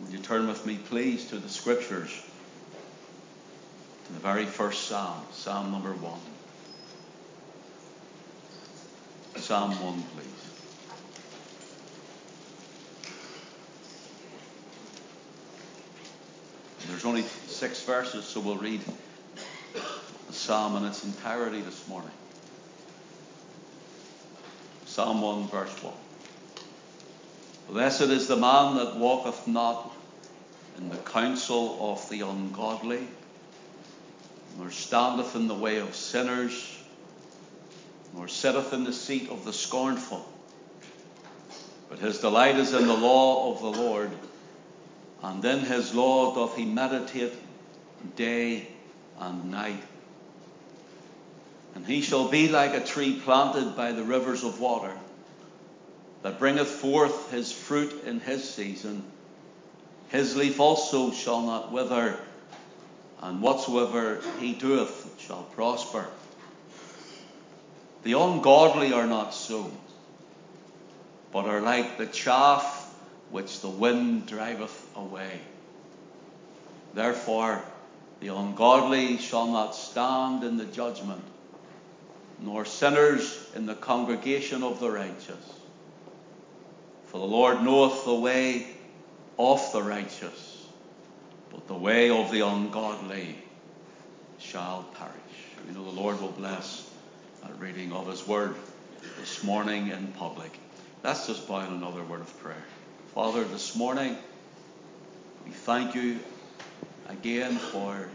Would you turn with me, please, to the scriptures, to the very first psalm, Psalm number one. Psalm 1, please. There's only six verses, so we'll read the psalm in its entirety this morning. Psalm 1, verse 1. Blessed is the man that walketh not in the counsel of the ungodly, nor standeth in the way of sinners, nor sitteth in the seat of the scornful. But his delight is in the law of the Lord, and in his law doth he meditate day and night. And he shall be like a tree planted by the rivers of water, that bringeth forth his fruit in his season. His leaf also shall not wither, and whatsoever he doeth shall prosper. The ungodly are not so, but are like the chaff which the wind driveth away. Therefore, the ungodly shall not stand in the judgment, nor sinners in the congregation of the righteous. For the Lord knoweth the way of the righteous, but the way of the ungodly shall perish. We know the Lord will bless that reading of His Word this morning in public. Let's just bow in another word of prayer. Father, this morning we thank you again for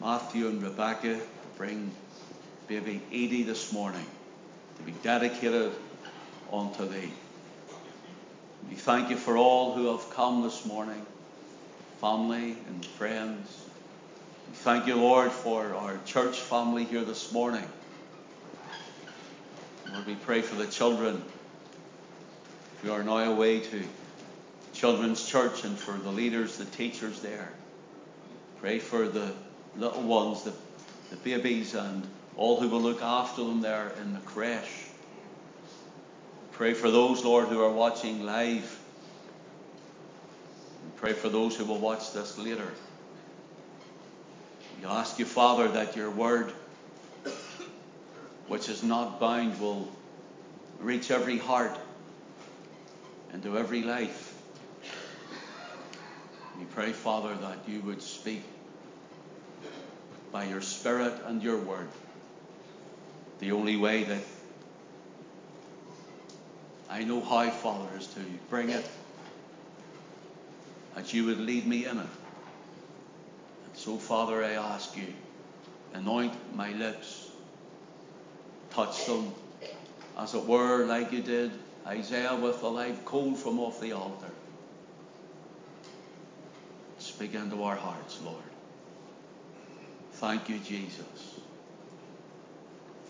Matthew and Rebecca to bring baby Edie this morning to be dedicated unto thee. We thank you for all who have come this morning, family and friends. We thank you, Lord, for our church family here this morning. Lord, we pray for the children. We are now away to children's church and for the leaders, the teachers there. Pray for the little ones, the, the babies, and all who will look after them there in the creche. Pray for those, Lord, who are watching live. And pray for those who will watch this later. We ask you, Father, that your word, which is not bound, will reach every heart and to every life. We pray, Father, that you would speak by your Spirit and your word the only way that I know how, Father, is to bring it, that you would lead me in it. And so, Father, I ask you, anoint my lips, touch them, as it were, like you did Isaiah with the live coal from off the altar. Speak into our hearts, Lord. Thank you, Jesus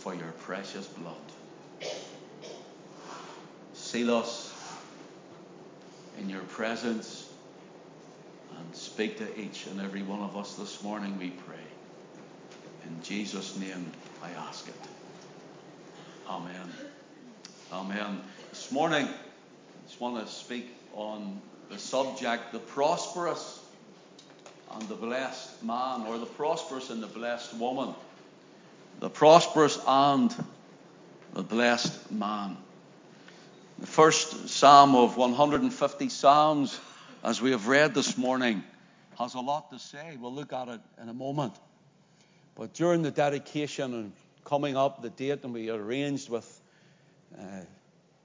for your precious blood. Seal us in your presence and speak to each and every one of us this morning, we pray. In Jesus' name I ask it. Amen. Amen. This morning, I just want to speak on the subject the prosperous and the blessed man, or the prosperous and the blessed woman the prosperous and the blessed man. The first psalm of 150 psalms, as we have read this morning, has a lot to say. We'll look at it in a moment. But during the dedication and coming up the date, and we arranged with uh,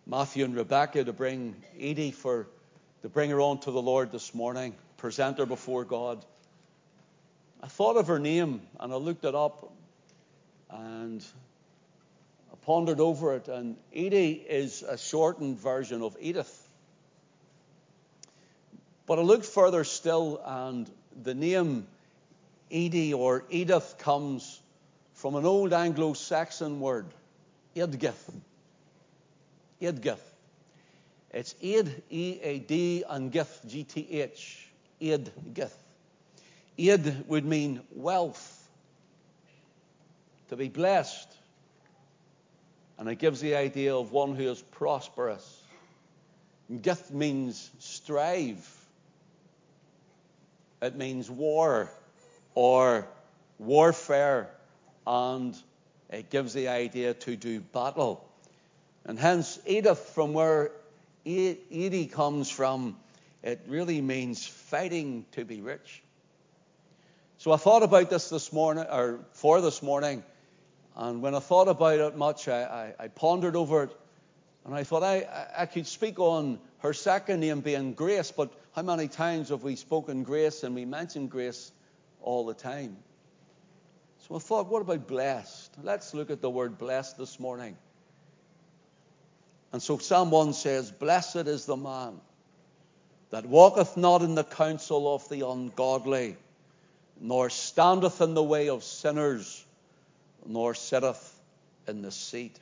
Matthew and Rebecca to bring Edie for to bring her on to the Lord this morning, present her before God. I thought of her name and I looked it up and pondered over it, and Edie is a shortened version of Edith. But I looked further still, and the name Edie or Edith comes from an old Anglo Saxon word, Edgith. Edgith. It's Ead, E A D, and Gith, G T H. Edgith. Ead would mean wealth to be blessed. And it gives the idea of one who is prosperous. Gith means strive. It means war or warfare, and it gives the idea to do battle. And hence, Edith, from where Edie comes from, it really means fighting to be rich. So I thought about this this morning, or for this morning, and when I thought about it much, I, I, I pondered over it, and I thought I, I could speak on her second name being Grace, but how many times have we spoken grace and we mention grace all the time? So I thought, what about blessed? Let's look at the word blessed this morning. And so Psalm 1 says, Blessed is the man that walketh not in the counsel of the ungodly, nor standeth in the way of sinners, nor sitteth in the seat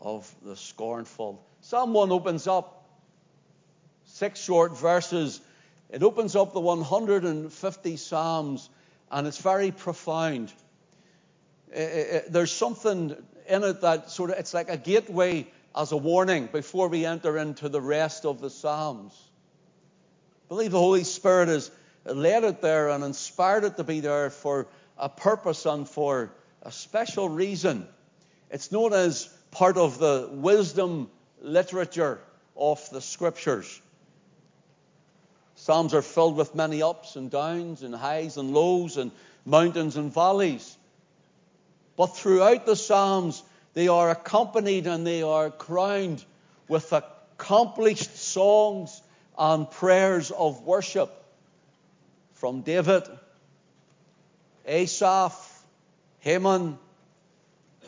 of the scornful. Psalm 1 opens up six short verses. It opens up the 150 Psalms, and it's very profound. There's something in it that sort of, it's like a gateway as a warning before we enter into the rest of the Psalms. I believe the Holy Spirit has led it there and inspired it to be there for a purpose and for a special reason. It's known as part of the wisdom literature of the Scriptures. Psalms are filled with many ups and downs and highs and lows and mountains and valleys. But throughout the Psalms, they are accompanied and they are crowned with accomplished songs and prayers of worship from David, Asaph, Heman,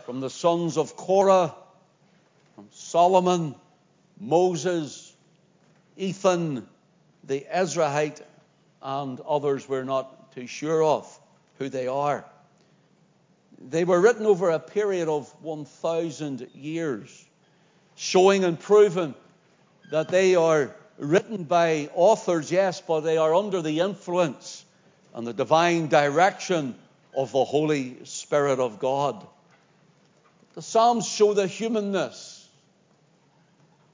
from the sons of Korah, from Solomon, Moses, Ethan, the Ezrahite, and others we're not too sure of who they are. They were written over a period of 1,000 years, showing and proving that they are written by authors, yes, but they are under the influence and the divine direction of the Holy Spirit of God. The Psalms show the humanness.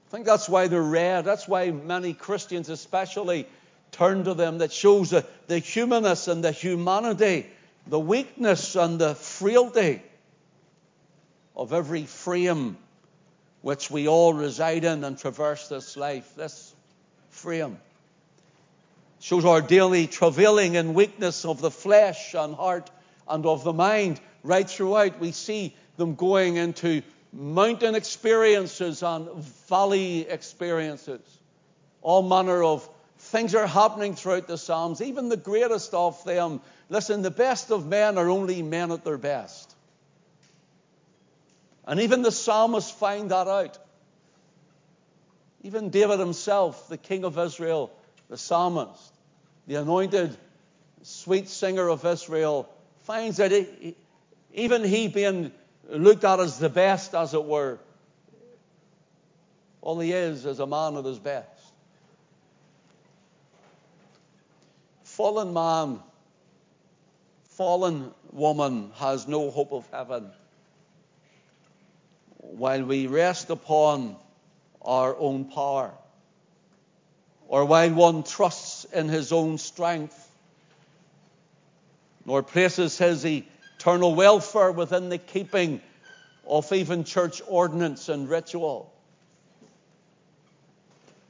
I think that's why they're read. That's why many Christians, especially, turn to them. That shows the, the humanness and the humanity the weakness and the frailty of every frame which we all reside in and traverse this life, this frame. Shows our daily travailing and weakness of the flesh and heart and of the mind. Right throughout, we see them going into mountain experiences and valley experiences. All manner of things are happening throughout the Psalms, even the greatest of them Listen, the best of men are only men at their best. And even the psalmists find that out. Even David himself, the king of Israel, the psalmist, the anointed, sweet singer of Israel, finds that even he being looked at as the best, as it were, all he is is a man at his best. Fallen man fallen woman has no hope of heaven. While we rest upon our own power, or while one trusts in his own strength, nor places his eternal welfare within the keeping of even church ordinance and ritual.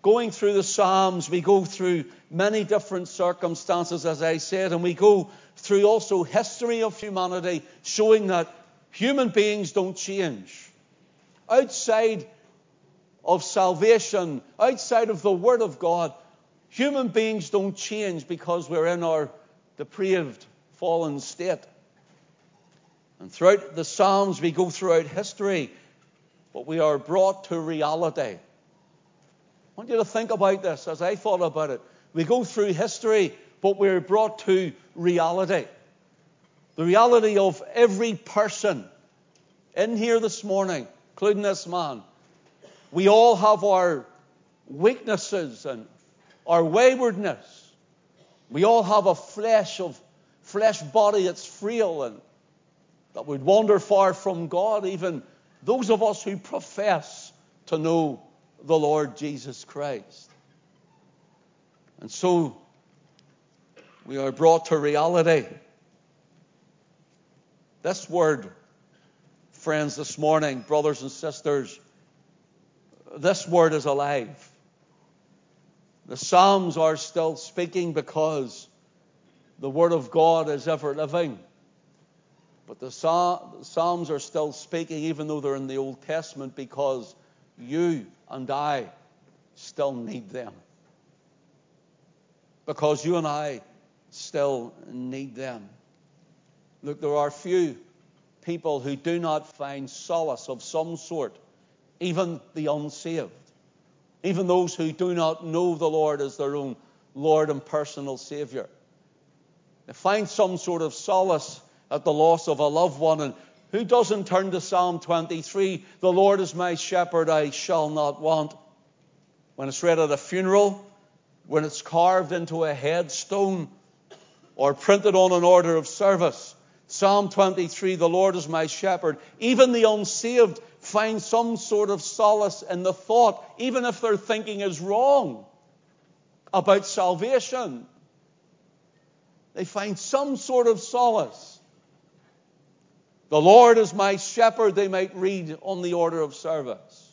Going through the Psalms, we go through many different circumstances, as I said, and we go through also history of humanity, showing that human beings don't change. Outside of salvation, outside of the Word of God, human beings don't change because we're in our depraved, fallen state. And throughout the Psalms, we go throughout history, but we are brought to reality. I want you to think about this as I thought about it. We go through history, but we're brought to reality. The reality of every person in here this morning, including this man. We all have our weaknesses and our waywardness. We all have a flesh of flesh body that's frail and that would wander far from God, even those of us who profess to know the Lord Jesus Christ. And so we are brought to reality. This word, friends, this morning, brothers and sisters, this word is alive. The Psalms are still speaking because the Word of God is ever living. But the Psalms are still speaking, even though they're in the Old Testament, because you and I still need them. Because you and I still need them. Look, there are few people who do not find solace of some sort, even the unsaved, even those who do not know the Lord as their own Lord and personal Savior. They find some sort of solace at the loss of a loved one. And who doesn't turn to Psalm 23? The Lord is my shepherd, I shall not want. When it's read at a funeral, when it's carved into a headstone, or printed on an order of service, Psalm 23, the Lord is my shepherd. Even the unsaved find some sort of solace in the thought, even if their thinking is wrong about salvation. They find some sort of solace. The Lord is my shepherd, they might read on the order of service.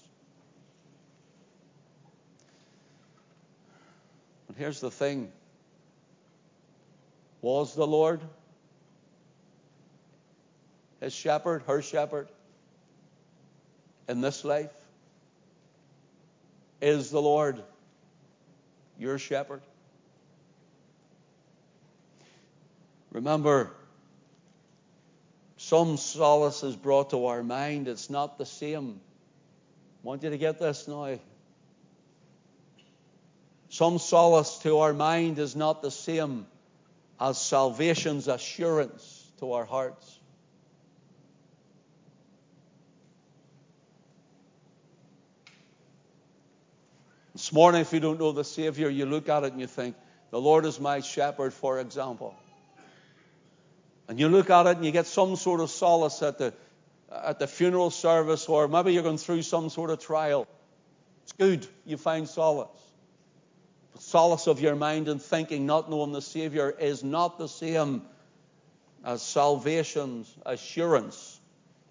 But here's the thing was the Lord his shepherd, her shepherd, in this life? Is the Lord your shepherd? Remember, some solace is brought to our mind. It's not the same. I want you to get this now. Some solace to our mind is not the same as salvation's assurance to our hearts. This morning, if you don't know the Savior, you look at it and you think, The Lord is my shepherd, for example. And you look at it and you get some sort of solace at the, at the funeral service, or maybe you're going through some sort of trial. It's good, you find solace. Solace of your mind and thinking, not knowing the Savior, is not the same as salvation's assurance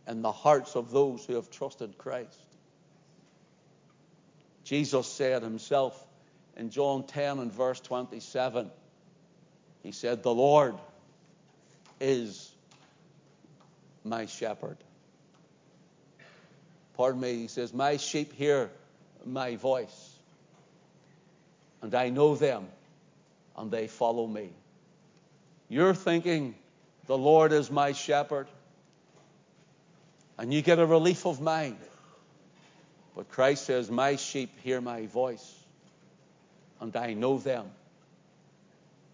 in the hearts of those who have trusted Christ. Jesus said himself in John 10 and verse 27, He said, The Lord is my shepherd. Pardon me, He says, My sheep hear my voice, and I know them, and they follow me. You're thinking, The Lord is my shepherd, and you get a relief of mind but Christ says, My sheep hear my voice, and I know them,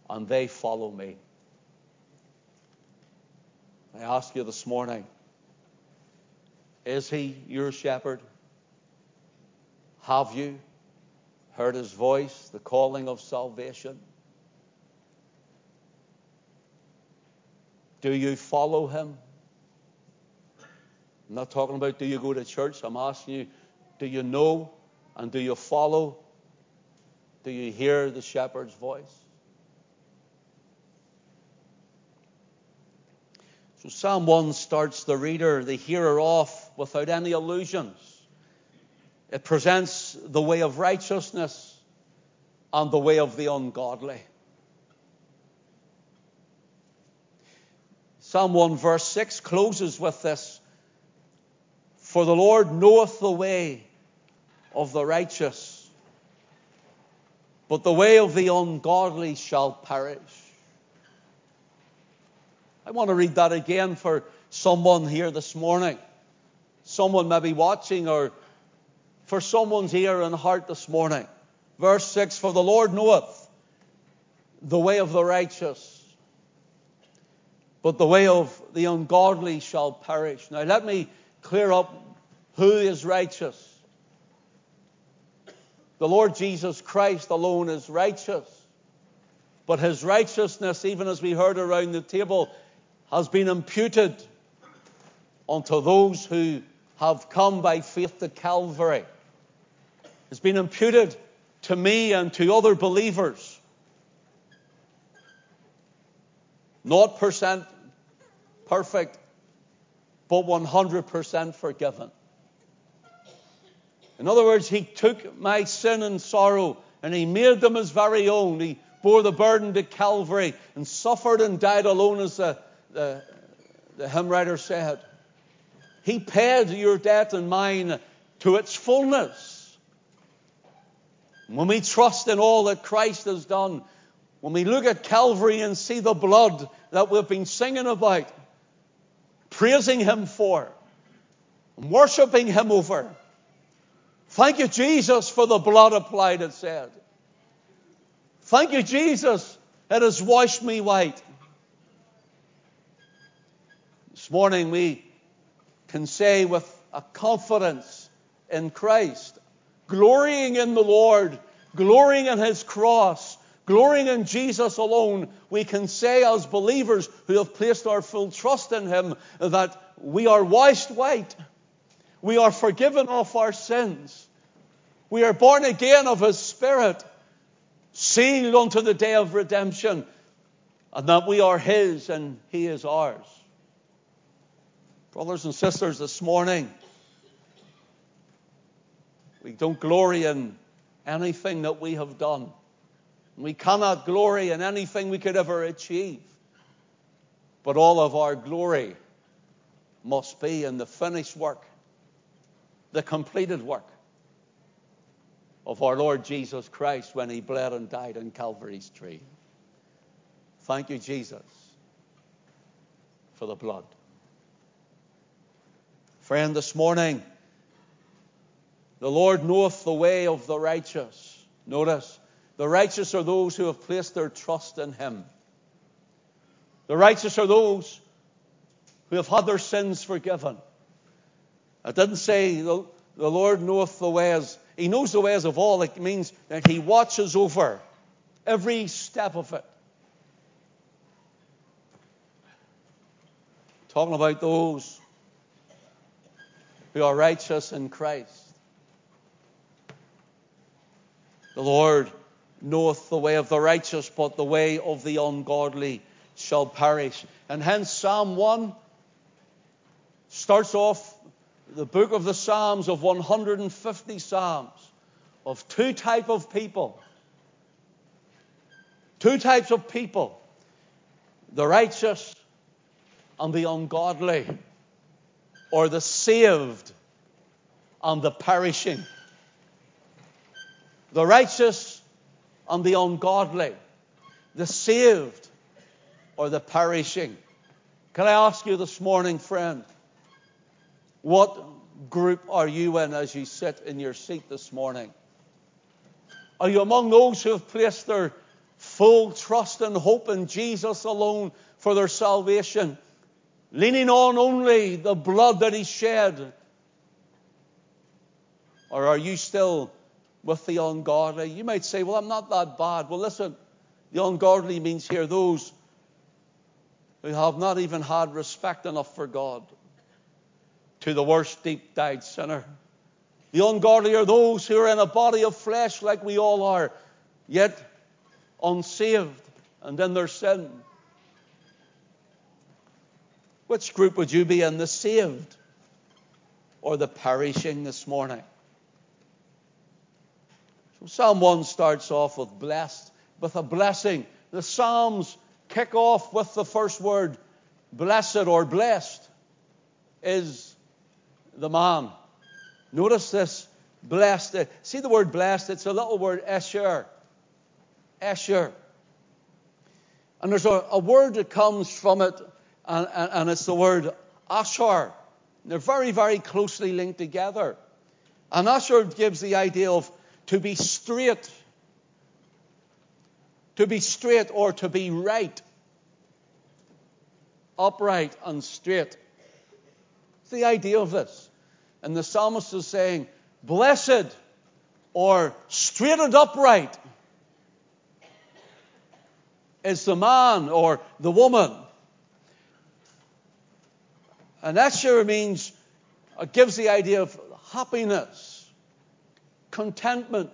and they follow me. I ask you this morning is he your shepherd? Have you heard his voice, the calling of salvation? Do you follow him? I'm not talking about do you go to church. I'm asking you, do you know and do you follow? Do you hear the shepherd's voice? So Psalm 1 starts the reader, the hearer off without any illusions. It presents the way of righteousness and the way of the ungodly. Psalm 1 verse 6 closes with this For the Lord knoweth the way of the righteous, but the way of the ungodly shall perish. I want to read that again for someone here this morning. Someone maybe watching, or for someone's ear and heart this morning. Verse 6 For the Lord knoweth the way of the righteous, but the way of the ungodly shall perish. Now, let me clear up who is righteous. The Lord Jesus Christ alone is righteous. But his righteousness, even as we heard around the table, has been imputed unto those who have come by faith to Calvary. It's been imputed to me and to other believers. Not percent perfect, but 100% forgiven. In other words, He took my sin and sorrow and He made them His very own. He bore the burden to Calvary and suffered and died alone, as the, the, the hymn writer said. He paid your debt and mine to its fullness. When we trust in all that Christ has done, when we look at Calvary and see the blood that we've been singing about, praising Him for, worshiping Him over. Thank you, Jesus, for the blood applied, it said. Thank you, Jesus, it has washed me white. Morning we can say with a confidence in Christ glorying in the Lord, glorying in His cross, glorying in Jesus alone, we can say as believers who have placed our full trust in Him that we are washed white. We are forgiven of our sins. We are born again of His Spirit, sealed unto the day of redemption, and that we are His and He is ours. Brothers and sisters, this morning, we don't glory in anything that we have done. We cannot glory in anything we could ever achieve. But all of our glory must be in the finished work, the completed work of our Lord Jesus Christ when he bled and died on Calvary's tree. Thank you, Jesus, for the blood. Friend, this morning, the Lord knoweth the way of the righteous. Notice, the righteous are those who have placed their trust in Him. The righteous are those who have had their sins forgiven. I didn't say the, the Lord knoweth the ways. He knows the ways of all. It means that He watches over every step of it. Talking about those who are righteous in Christ. The Lord knoweth the way of the righteous, but the way of the ungodly shall perish. And hence, Psalm 1 starts off the book of the Psalms of 150 Psalms of two type of people. Two types of people. The righteous and the ungodly. Or the saved and the perishing the righteous and the ungodly, the saved or the perishing. Can I ask you this morning, friend, what group are you in as you sit in your seat this morning? Are you among those who have placed their full trust and hope in Jesus alone for their salvation, leaning on only the blood that He shed? Or are you still with the ungodly. You might say, well, I'm not that bad. Well, listen, the ungodly means here those who have not even had respect enough for God to the worst deep dyed sinner. The ungodly are those who are in a body of flesh like we all are, yet unsaved and in their sin. Which group would you be in, the saved or the perishing this morning? So Psalm 1 starts off with blessed, with a blessing. The Psalms kick off with the first word, blessed or blessed is the man. Notice this, blessed. See the word blessed? It's a little word, esher. Esher. And there's a, a word that comes from it, and, and, and it's the word asher. They're very, very closely linked together. And asher gives the idea of to be straight, to be straight or to be right, upright and straight. It's the idea of this. And the psalmist is saying, blessed or straight and upright is the man or the woman. And sure means, it gives the idea of happiness contentment.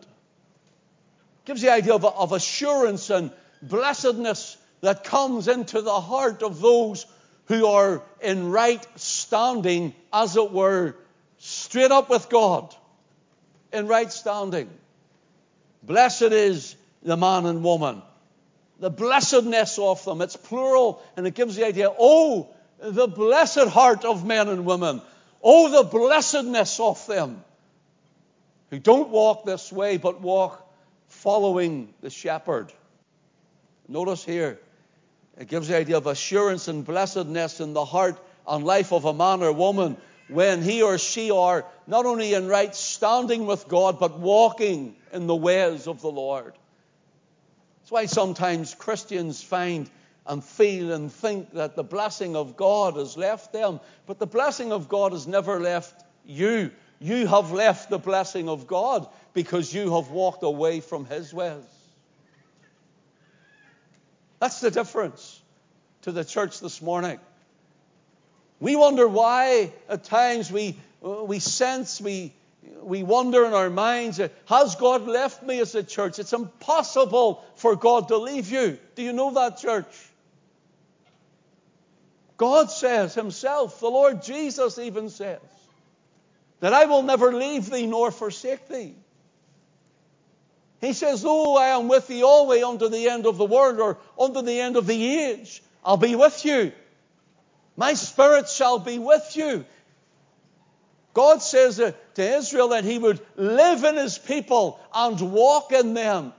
Gives the idea of, of assurance and blessedness that comes into the heart of those who are in right standing, as it were, straight up with God, in right standing. Blessed is the man and woman. The blessedness of them. It's plural, and it gives the idea, oh, the blessed heart of men and women. Oh, the blessedness of them who don't walk this way, but walk following the shepherd. Notice here, it gives the idea of assurance and blessedness in the heart and life of a man or woman when he or she are not only in right standing with God, but walking in the ways of the Lord. That's why sometimes Christians find and feel and think that the blessing of God has left them, but the blessing of God has never left you. You have left the blessing of God because you have walked away from His ways. That's the difference to the church this morning. We wonder why at times we, we sense, we, we wonder in our minds, has God left me as a church? It's impossible for God to leave you. Do you know that, church? God says Himself, the Lord Jesus even says, that I will never leave thee nor forsake thee. He says, Though I am with thee always unto the end of the world or unto the end of the age, I'll be with you. My spirit shall be with you. God says to Israel that He would live in His people and walk in them.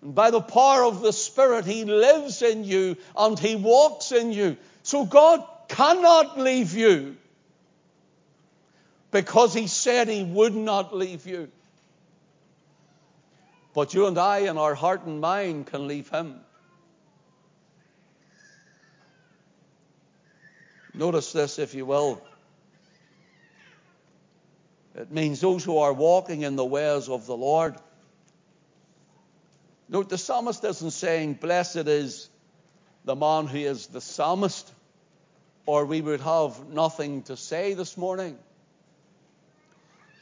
And by the power of the Spirit, He lives in you and He walks in you. So God cannot leave you because He said He would not leave you. But you and I, in our heart and mind, can leave Him. Notice this, if you will. It means those who are walking in the ways of the Lord. Note, the psalmist isn't saying, Blessed is the man who is the psalmist, or we would have nothing to say this morning.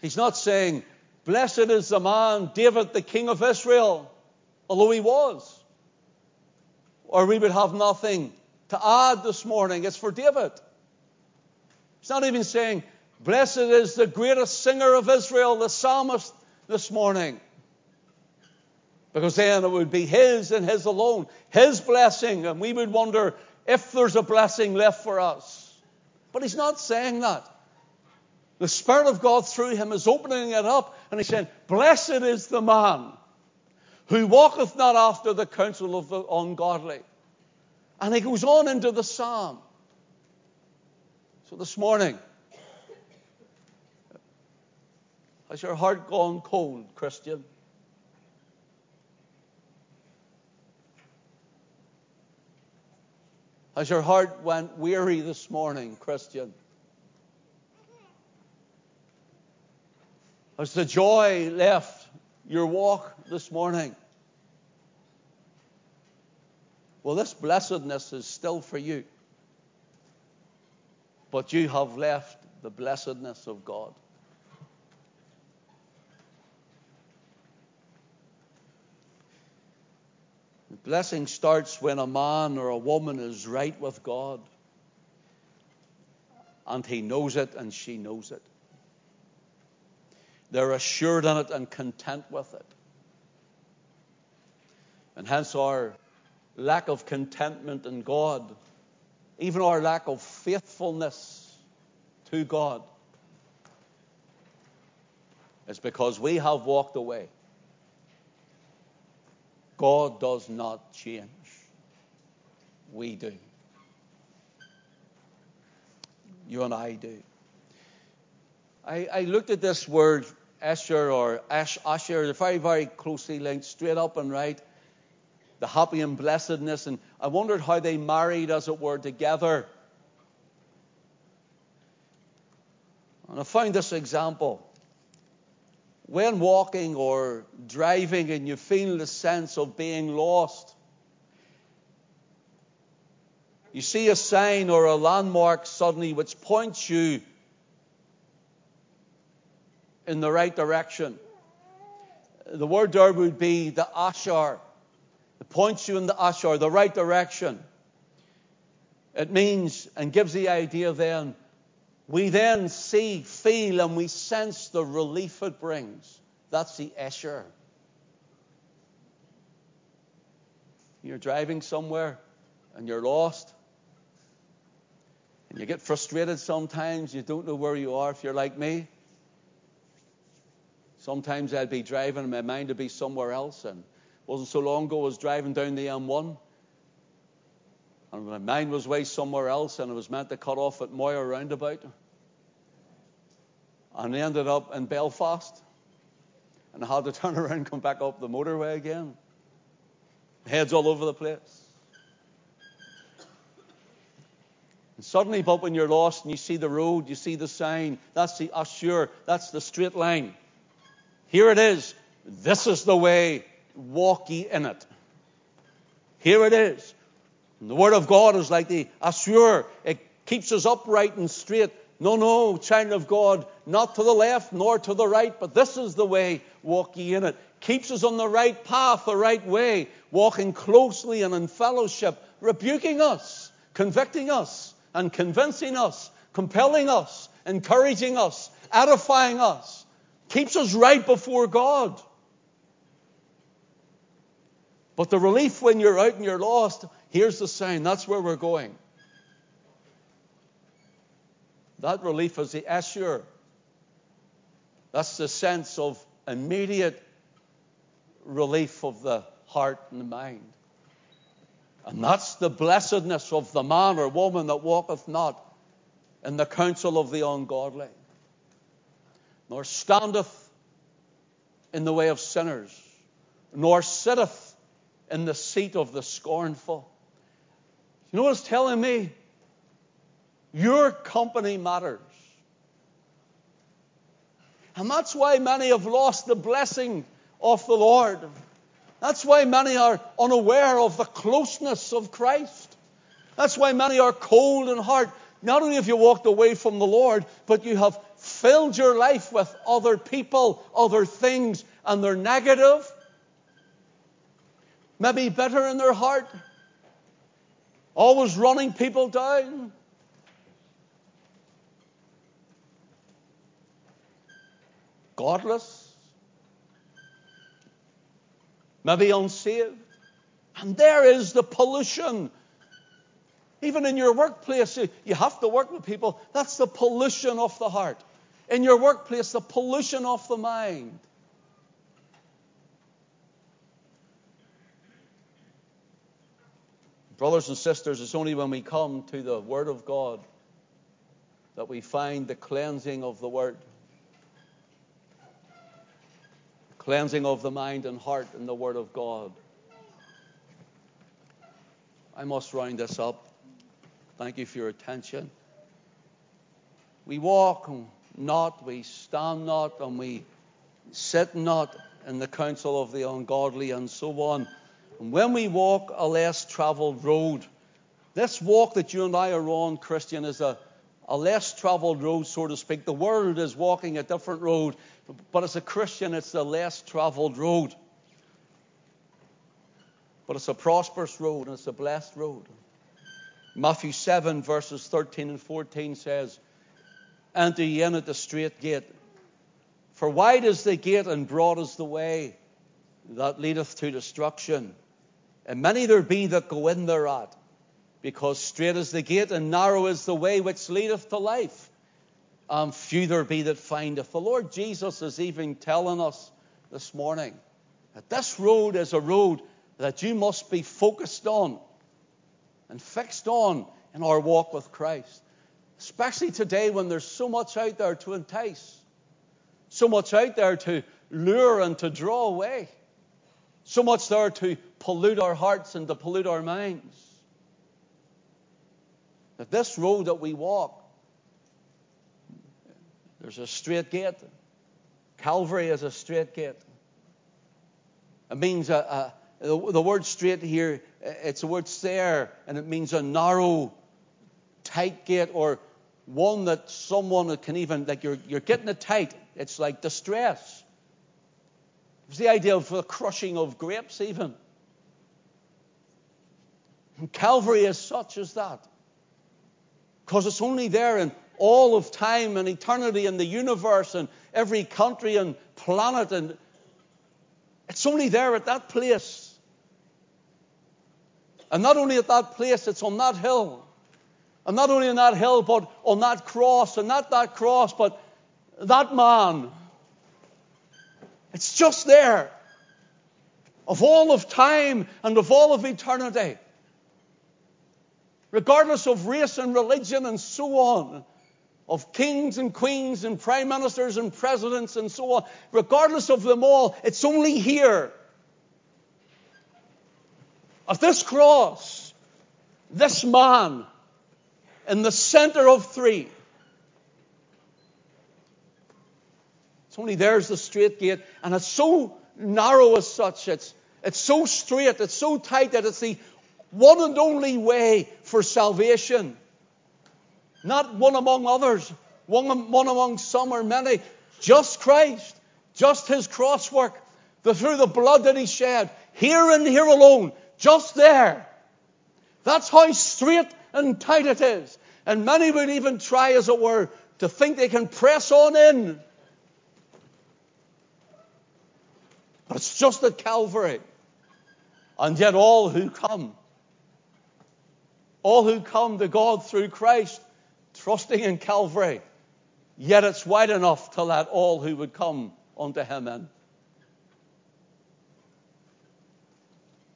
He's not saying, Blessed is the man, David, the king of Israel, although he was. Or we would have nothing to add this morning. It's for David. He's not even saying, Blessed is the greatest singer of Israel, the psalmist, this morning. Because then it would be his and his alone, his blessing, and we would wonder if there's a blessing left for us. But he's not saying that. The Spirit of God through him is opening it up, and he's saying, Blessed is the man who walketh not after the counsel of the ungodly. And he goes on into the psalm. So this morning, has your heart gone cold, Christian? Has your heart went weary this morning, Christian? Has the joy left your walk this morning? Well, this blessedness is still for you. But you have left the blessedness of God. Blessing starts when a man or a woman is right with God. And he knows it and she knows it. They're assured in it and content with it. And hence our lack of contentment in God, even our lack of faithfulness to God, is because we have walked away. God does not change. We do. You and I do. I, I looked at this word Asher or Ash, Asher, they're very, very closely linked, straight up and right. The happy and blessedness. And I wondered how they married, as it were, together. And I found this example. When walking or driving and you feel the sense of being lost, you see a sign or a landmark suddenly which points you in the right direction. the word there would be the ashar. It points you in the ashar, the right direction. It means and gives the idea then, we then see, feel, and we sense the relief it brings. That's the Esher. You're driving somewhere and you're lost. And you get frustrated sometimes. You don't know where you are if you're like me. Sometimes I'd be driving and my mind would be somewhere else. And it wasn't so long ago I was driving down the M1. And my mind was way somewhere else and I was meant to cut off at Moya roundabout. And I ended up in Belfast. And I had to turn around and come back up the motorway again. Heads all over the place. And suddenly, but when you're lost and you see the road, you see the sign, that's the assure, that's the straight line. Here it is. This is the way. Walk ye in it. Here it is. And the Word of God is like the assure. It keeps us upright and straight. No, no, child of God, not to the left nor to the right, but this is the way. Walk ye in it. Keeps us on the right path, the right way, walking closely and in fellowship, rebuking us, convicting us, and convincing us, compelling us, encouraging us, edifying us, keeps us right before God. But the relief when you're out and you're lost, here's the sign. That's where we're going. That relief is the assure. That's the sense of immediate relief of the heart and the mind. And that's the blessedness of the man or woman that walketh not in the counsel of the ungodly, nor standeth in the way of sinners, nor sitteth in the seat of the scornful. You know what it's telling me? Your company matters. And that's why many have lost the blessing of the Lord. That's why many are unaware of the closeness of Christ. That's why many are cold in heart. Not only have you walked away from the Lord, but you have filled your life with other people, other things, and they're negative. Maybe bitter in their heart. Always running people down. Godless maybe unsaved. And there is the pollution. Even in your workplace, you have to work with people. That's the pollution of the heart. In your workplace, the pollution of the mind. Brothers and sisters, it's only when we come to the Word of God that we find the cleansing of the Word. cleansing of the mind and heart in the Word of God. I must round this up. Thank you for your attention. We walk not, we stand not, and we sit not in the counsel of the ungodly, and so on. And when we walk a less traveled road, this walk that you and I are on, Christian, is a, a less traveled road, so to speak. The world is walking a different road. But as a Christian, it's a less traveled road. But it's a prosperous road and it's a blessed road. Matthew 7, verses 13 and 14 says, Enter ye in at the straight gate. For wide is the gate and broad is the way that leadeth to destruction. And many there be that go in thereat, because straight is the gate and narrow is the way which leadeth to life And few there be that findeth. The Lord Jesus is even telling us this morning that this road is a road that you must be focused on and fixed on in our walk with Christ. Especially today when there's so much out there to entice, so much out there to lure and to draw away, so much there to pollute our hearts and to pollute our minds. That this road that we walk there's a straight gate. Calvary is a straight gate. It means a, a, the word straight here, it's the word stair, and it means a narrow, tight gate or one that someone can even, like you're, you're getting it tight. It's like distress. It's the idea of the crushing of grapes, even. Calvary is such as that. Because it's only there in all of time and eternity and the universe and every country and planet. And it's only there at that place. And not only at that place, it's on that hill. And not only on that hill, but on that cross. And not that cross, but that man it's just there. Of all of time and of all of eternity. Regardless of race and religion and so on. Of kings and queens and prime ministers and presidents and so on. Regardless of them all, it's only here. At this cross, this man in the center of three It's only there's the straight gate, and it's so narrow as such. It's, it's so straight, it's so tight that it's the one and only way for salvation. Not one among others, one, one among some or many. Just Christ, just His cross work, the, through the blood that He shed, here and here alone, just there. That's how straight and tight it is. And many would even try, as it were, to think they can press on in But it's just at Calvary. And yet, all who come, all who come to God through Christ, trusting in Calvary, yet it's wide enough to let all who would come unto Him in.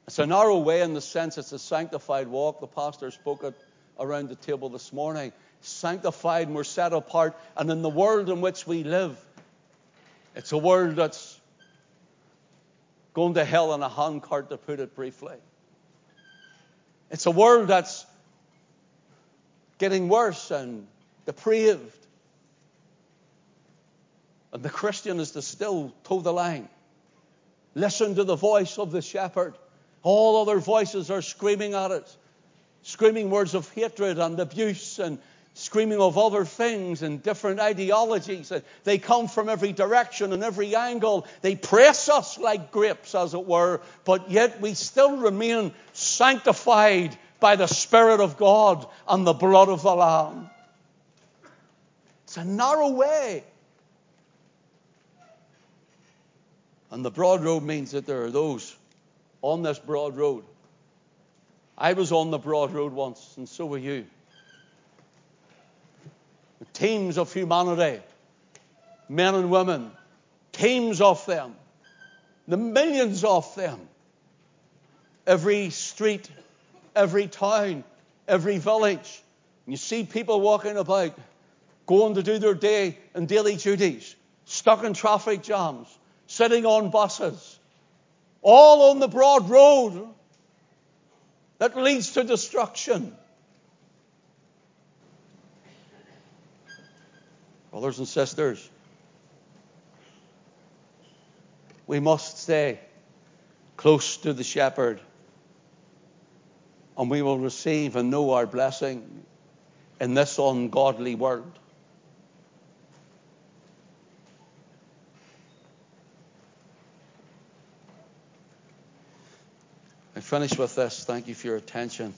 It's a narrow way in the sense it's a sanctified walk. The pastor spoke it around the table this morning. Sanctified and we're set apart. And in the world in which we live, it's a world that's going to hell in a handcart, to put it briefly. It's a world that's getting worse and depraved. And the Christian is to still toe the line. Listen to the voice of the shepherd. All other voices are screaming at us, screaming words of hatred and abuse and screaming of other things and different ideologies. They come from every direction and every angle. They press us like grapes, as it were, but yet we still remain sanctified by the Spirit of God and the blood of the Lamb. It's a narrow way. And the broad road means that there are those on this broad road. I was on the broad road once, and so were you The teams of humanity, men and women, teams of them, the millions of them. Every street, every town, every village. You see people walking about, going to do their day and daily duties, stuck in traffic jams, sitting on buses, all on the broad road that leads to destruction. Brothers and sisters, we must stay close to the shepherd and we will receive and know our blessing in this ungodly world. I finish with this. Thank you for your attention.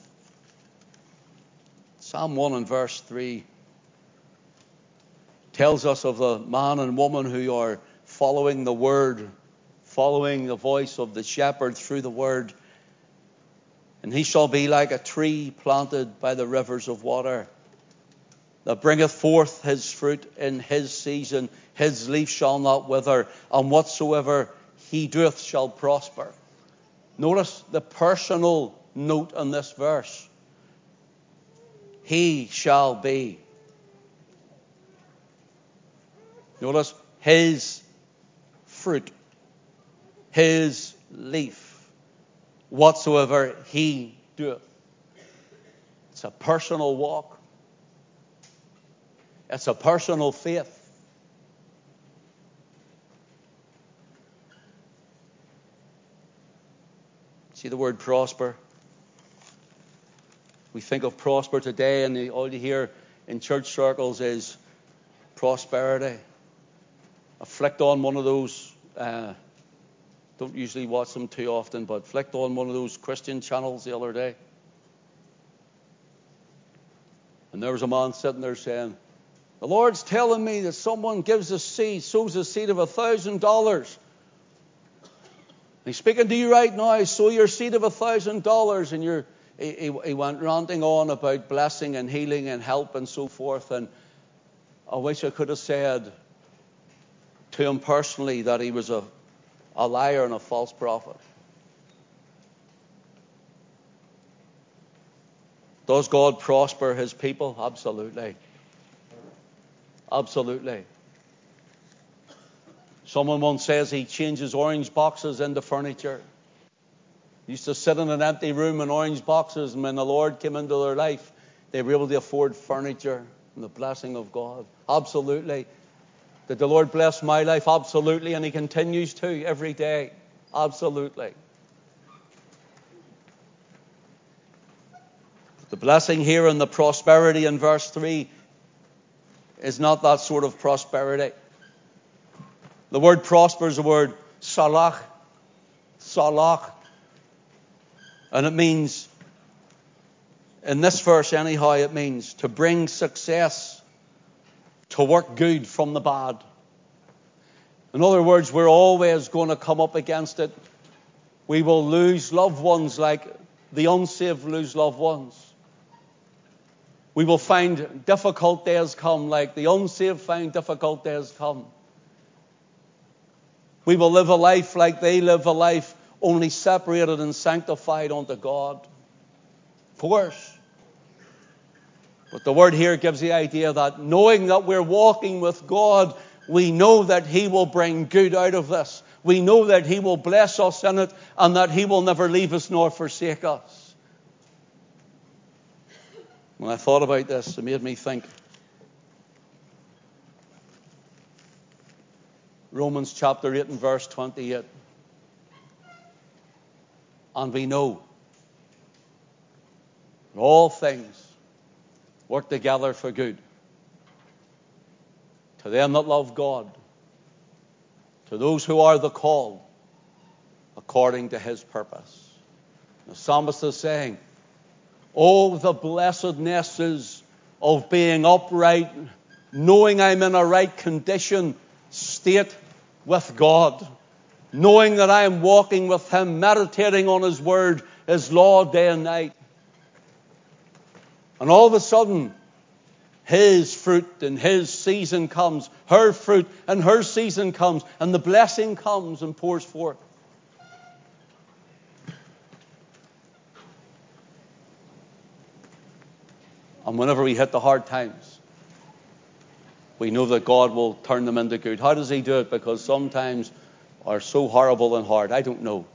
Psalm 1 and verse 3 tells us of the man and woman who are following the word, following the voice of the shepherd through the word. And he shall be like a tree planted by the rivers of water that bringeth forth his fruit in his season. His leaf shall not wither, and whatsoever he doeth shall prosper. Notice the personal note in this verse. He shall be. Notice his fruit, his leaf, whatsoever he doeth. It's a personal walk. It's a personal faith. See the word prosper? We think of prosper today, and all you hear in church circles is prosperity. I on one of those uh, Don't usually watch them too often, but flicked on one of those Christian channels the other day. And there was a man sitting there saying, The Lord's telling me that someone gives a seed, sows a seed of a thousand dollars. He's speaking to you right now, sow your seed of a thousand dollars, and you're he, he, went ranting on about blessing and healing and help and so forth. And I wish I could have said to him personally that he was a, a liar and a false prophet. Does God prosper his people? Absolutely. Absolutely. Someone once says he changes orange boxes into furniture. Used to sit in an empty room in orange boxes, and when the Lord came into their life, they were able to afford furniture and the blessing of God. Absolutely. Did the Lord bless my life? Absolutely. And He continues to every day. Absolutely. The blessing here and the prosperity in verse 3 is not that sort of prosperity. The word prosper is the word salach. Salach. And it means, in this verse anyhow, it means to bring success, to work good from the bad. In other words, we're always going to come up against it. We will lose loved ones like the unsaved lose loved ones. We will find difficult days come like the unsaved find difficult days come. We will live a life like they live a life, only separated and sanctified unto God. Of course. But the word here gives the idea that knowing that we're walking with God, we know that He will bring good out of this. We know that He will bless us in it and that He will never leave us nor forsake us. When I thought about this, it made me think. Romans chapter 8 and verse 28. And we know all things work together for good to them that love God, to those who are the called according to his purpose. The psalmist is saying, Oh, the blessednesses of being upright, knowing I'm in a right condition, state with God, knowing that I am walking with Him, meditating on His Word, His law day and night. And all of a sudden, His fruit and His season comes, her fruit and her season comes, and the blessing comes and pours forth. And whenever we hit the hard times, we know that God will turn them into good. How does He do it? Because sometimes are so horrible and hard. I don't know.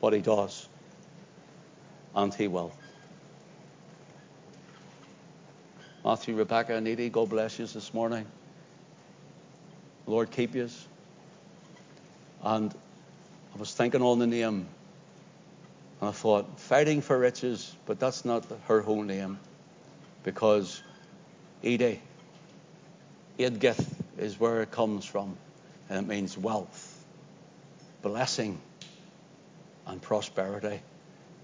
But He does. And He will. Matthew, Rebecca, and Edie, God bless you this morning. Lord, keep you. And I was thinking on the name and I thought, fighting for riches, but that's not her whole name. Because Edie, Edgith is where it comes from. And it means wealth, blessing, and prosperity.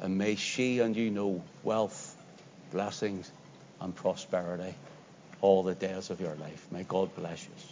And may she and you know wealth, blessings, and prosperity all the days of your life. May God bless you.